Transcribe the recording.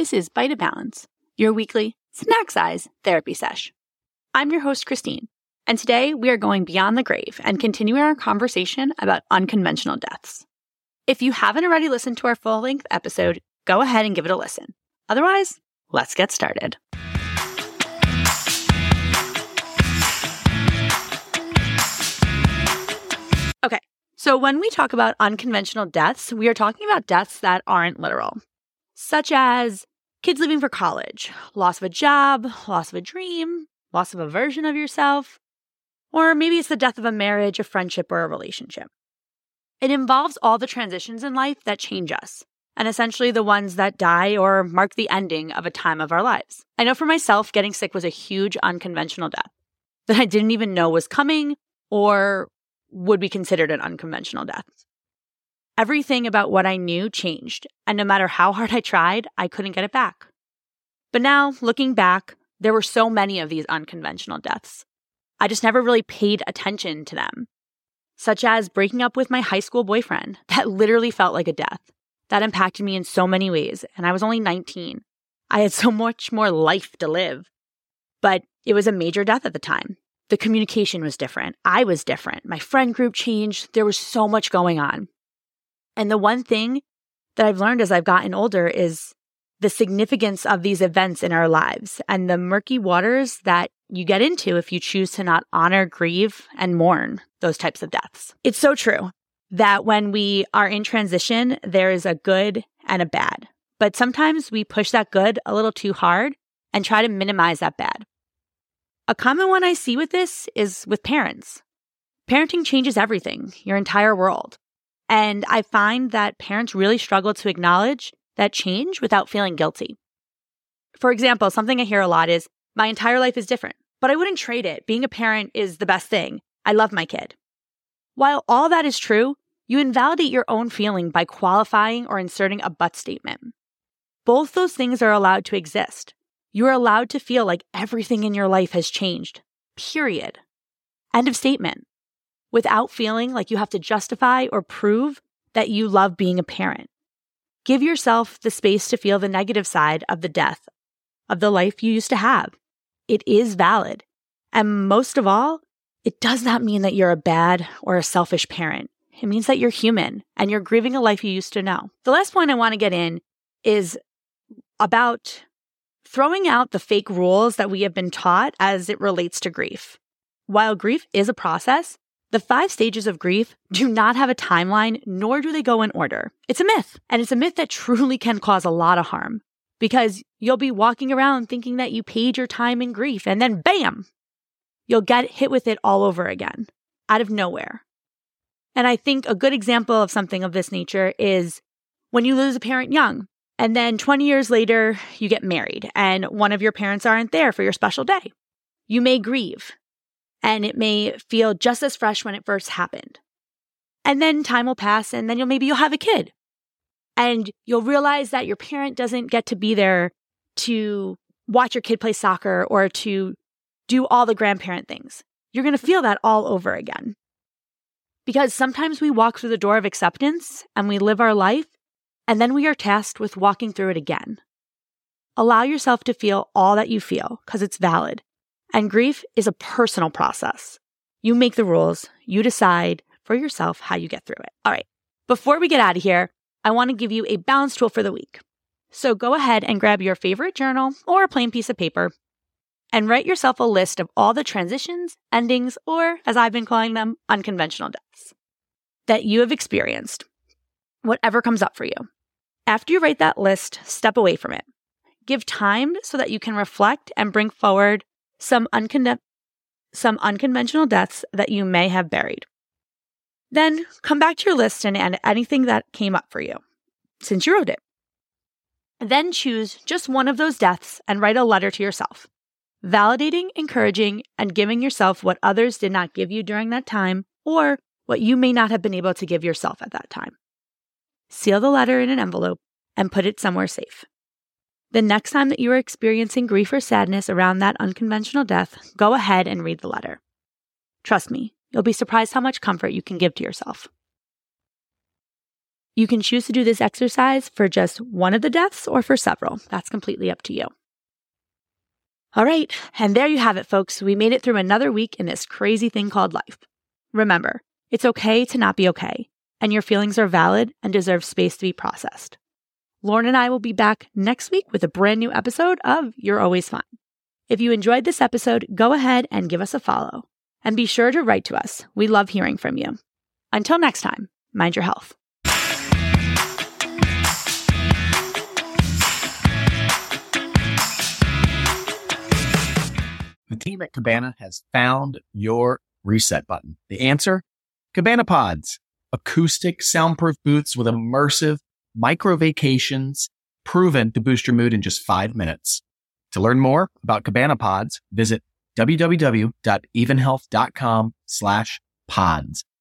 This is Bite of Balance, your weekly snack size therapy sesh. I'm your host, Christine, and today we are going beyond the grave and continuing our conversation about unconventional deaths. If you haven't already listened to our full length episode, go ahead and give it a listen. Otherwise, let's get started. Okay, so when we talk about unconventional deaths, we are talking about deaths that aren't literal, such as kids leaving for college, loss of a job, loss of a dream, loss of a version of yourself, or maybe it's the death of a marriage, a friendship, or a relationship. It involves all the transitions in life that change us, and essentially the ones that die or mark the ending of a time of our lives. I know for myself, getting sick was a huge unconventional death that I didn't even know was coming or would be considered an unconventional death. Everything about what I knew changed, and no matter how hard I tried, I couldn't get it back. But now, looking back, there were so many of these unconventional deaths. I just never really paid attention to them such as breaking up with my high school boyfriend. That literally felt like a death. That impacted me in so many ways, and I was only 19. I had so much more life to live. But it was a major death at the time. The communication was different. I was different. My friend group changed. There was so much going on. And the one thing that I've learned as I've gotten older is the significance of these events in our lives and the murky waters that you get into if you choose to not honor, grieve, and mourn those types of deaths. It's so true that when we are in transition, there is a good and a bad. But sometimes we push that good a little too hard and try to minimize that bad. A common one I see with this is with parents. Parenting changes everything, your entire world. And I find that parents really struggle to acknowledge that change without feeling guilty. For example, something I hear a lot is, my entire life is different, but I wouldn't trade it. Being a parent is the best thing. I love my kid. While all that is true, you invalidate your own feeling by qualifying or inserting a but statement. Both those things are allowed to exist. You are allowed to feel like everything in your life has changed. Period. End of statement. Without feeling like you have to justify or prove that you love being a parent. Give yourself the space to feel the negative side of the death of the life you used to have. It is valid. And most of all, it does not mean that you're a bad or a selfish parent. It means that you're human and you're grieving a life you used to know. The last point I want to get in is about throwing out the fake rules that we have been taught as it relates to grief. While grief is a process, the five stages of grief do not have a timeline, nor do they go in order. It's a myth, and it's a myth that truly can cause a lot of harm because you'll be walking around thinking that you paid your time in grief, and then bam, you'll get hit with it all over again out of nowhere. And I think a good example of something of this nature is when you lose a parent young, and then 20 years later, you get married, and one of your parents aren't there for your special day. You may grieve and it may feel just as fresh when it first happened. And then time will pass and then you'll maybe you'll have a kid. And you'll realize that your parent doesn't get to be there to watch your kid play soccer or to do all the grandparent things. You're going to feel that all over again. Because sometimes we walk through the door of acceptance and we live our life, and then we are tasked with walking through it again. Allow yourself to feel all that you feel because it's valid. And grief is a personal process. You make the rules, you decide for yourself how you get through it. All right, before we get out of here, I want to give you a balance tool for the week. So go ahead and grab your favorite journal or a plain piece of paper and write yourself a list of all the transitions, endings, or as I've been calling them, unconventional deaths that you have experienced, whatever comes up for you. After you write that list, step away from it. Give time so that you can reflect and bring forward some, uncon- some unconventional deaths that you may have buried. Then come back to your list and add anything that came up for you since you wrote it. Then choose just one of those deaths and write a letter to yourself, validating, encouraging, and giving yourself what others did not give you during that time or what you may not have been able to give yourself at that time. Seal the letter in an envelope and put it somewhere safe. The next time that you are experiencing grief or sadness around that unconventional death, go ahead and read the letter. Trust me, you'll be surprised how much comfort you can give to yourself. You can choose to do this exercise for just one of the deaths or for several. That's completely up to you. All right, and there you have it, folks. We made it through another week in this crazy thing called life. Remember, it's okay to not be okay, and your feelings are valid and deserve space to be processed. Lauren and I will be back next week with a brand new episode of You're Always Fine. If you enjoyed this episode, go ahead and give us a follow. And be sure to write to us. We love hearing from you. Until next time, mind your health. The team at Cabana has found your reset button. The answer? Cabana Pods, acoustic soundproof booths with immersive micro vacations proven to boost your mood in just five minutes. To learn more about Cabana Pods, visit www.evenhealth.com slash pods.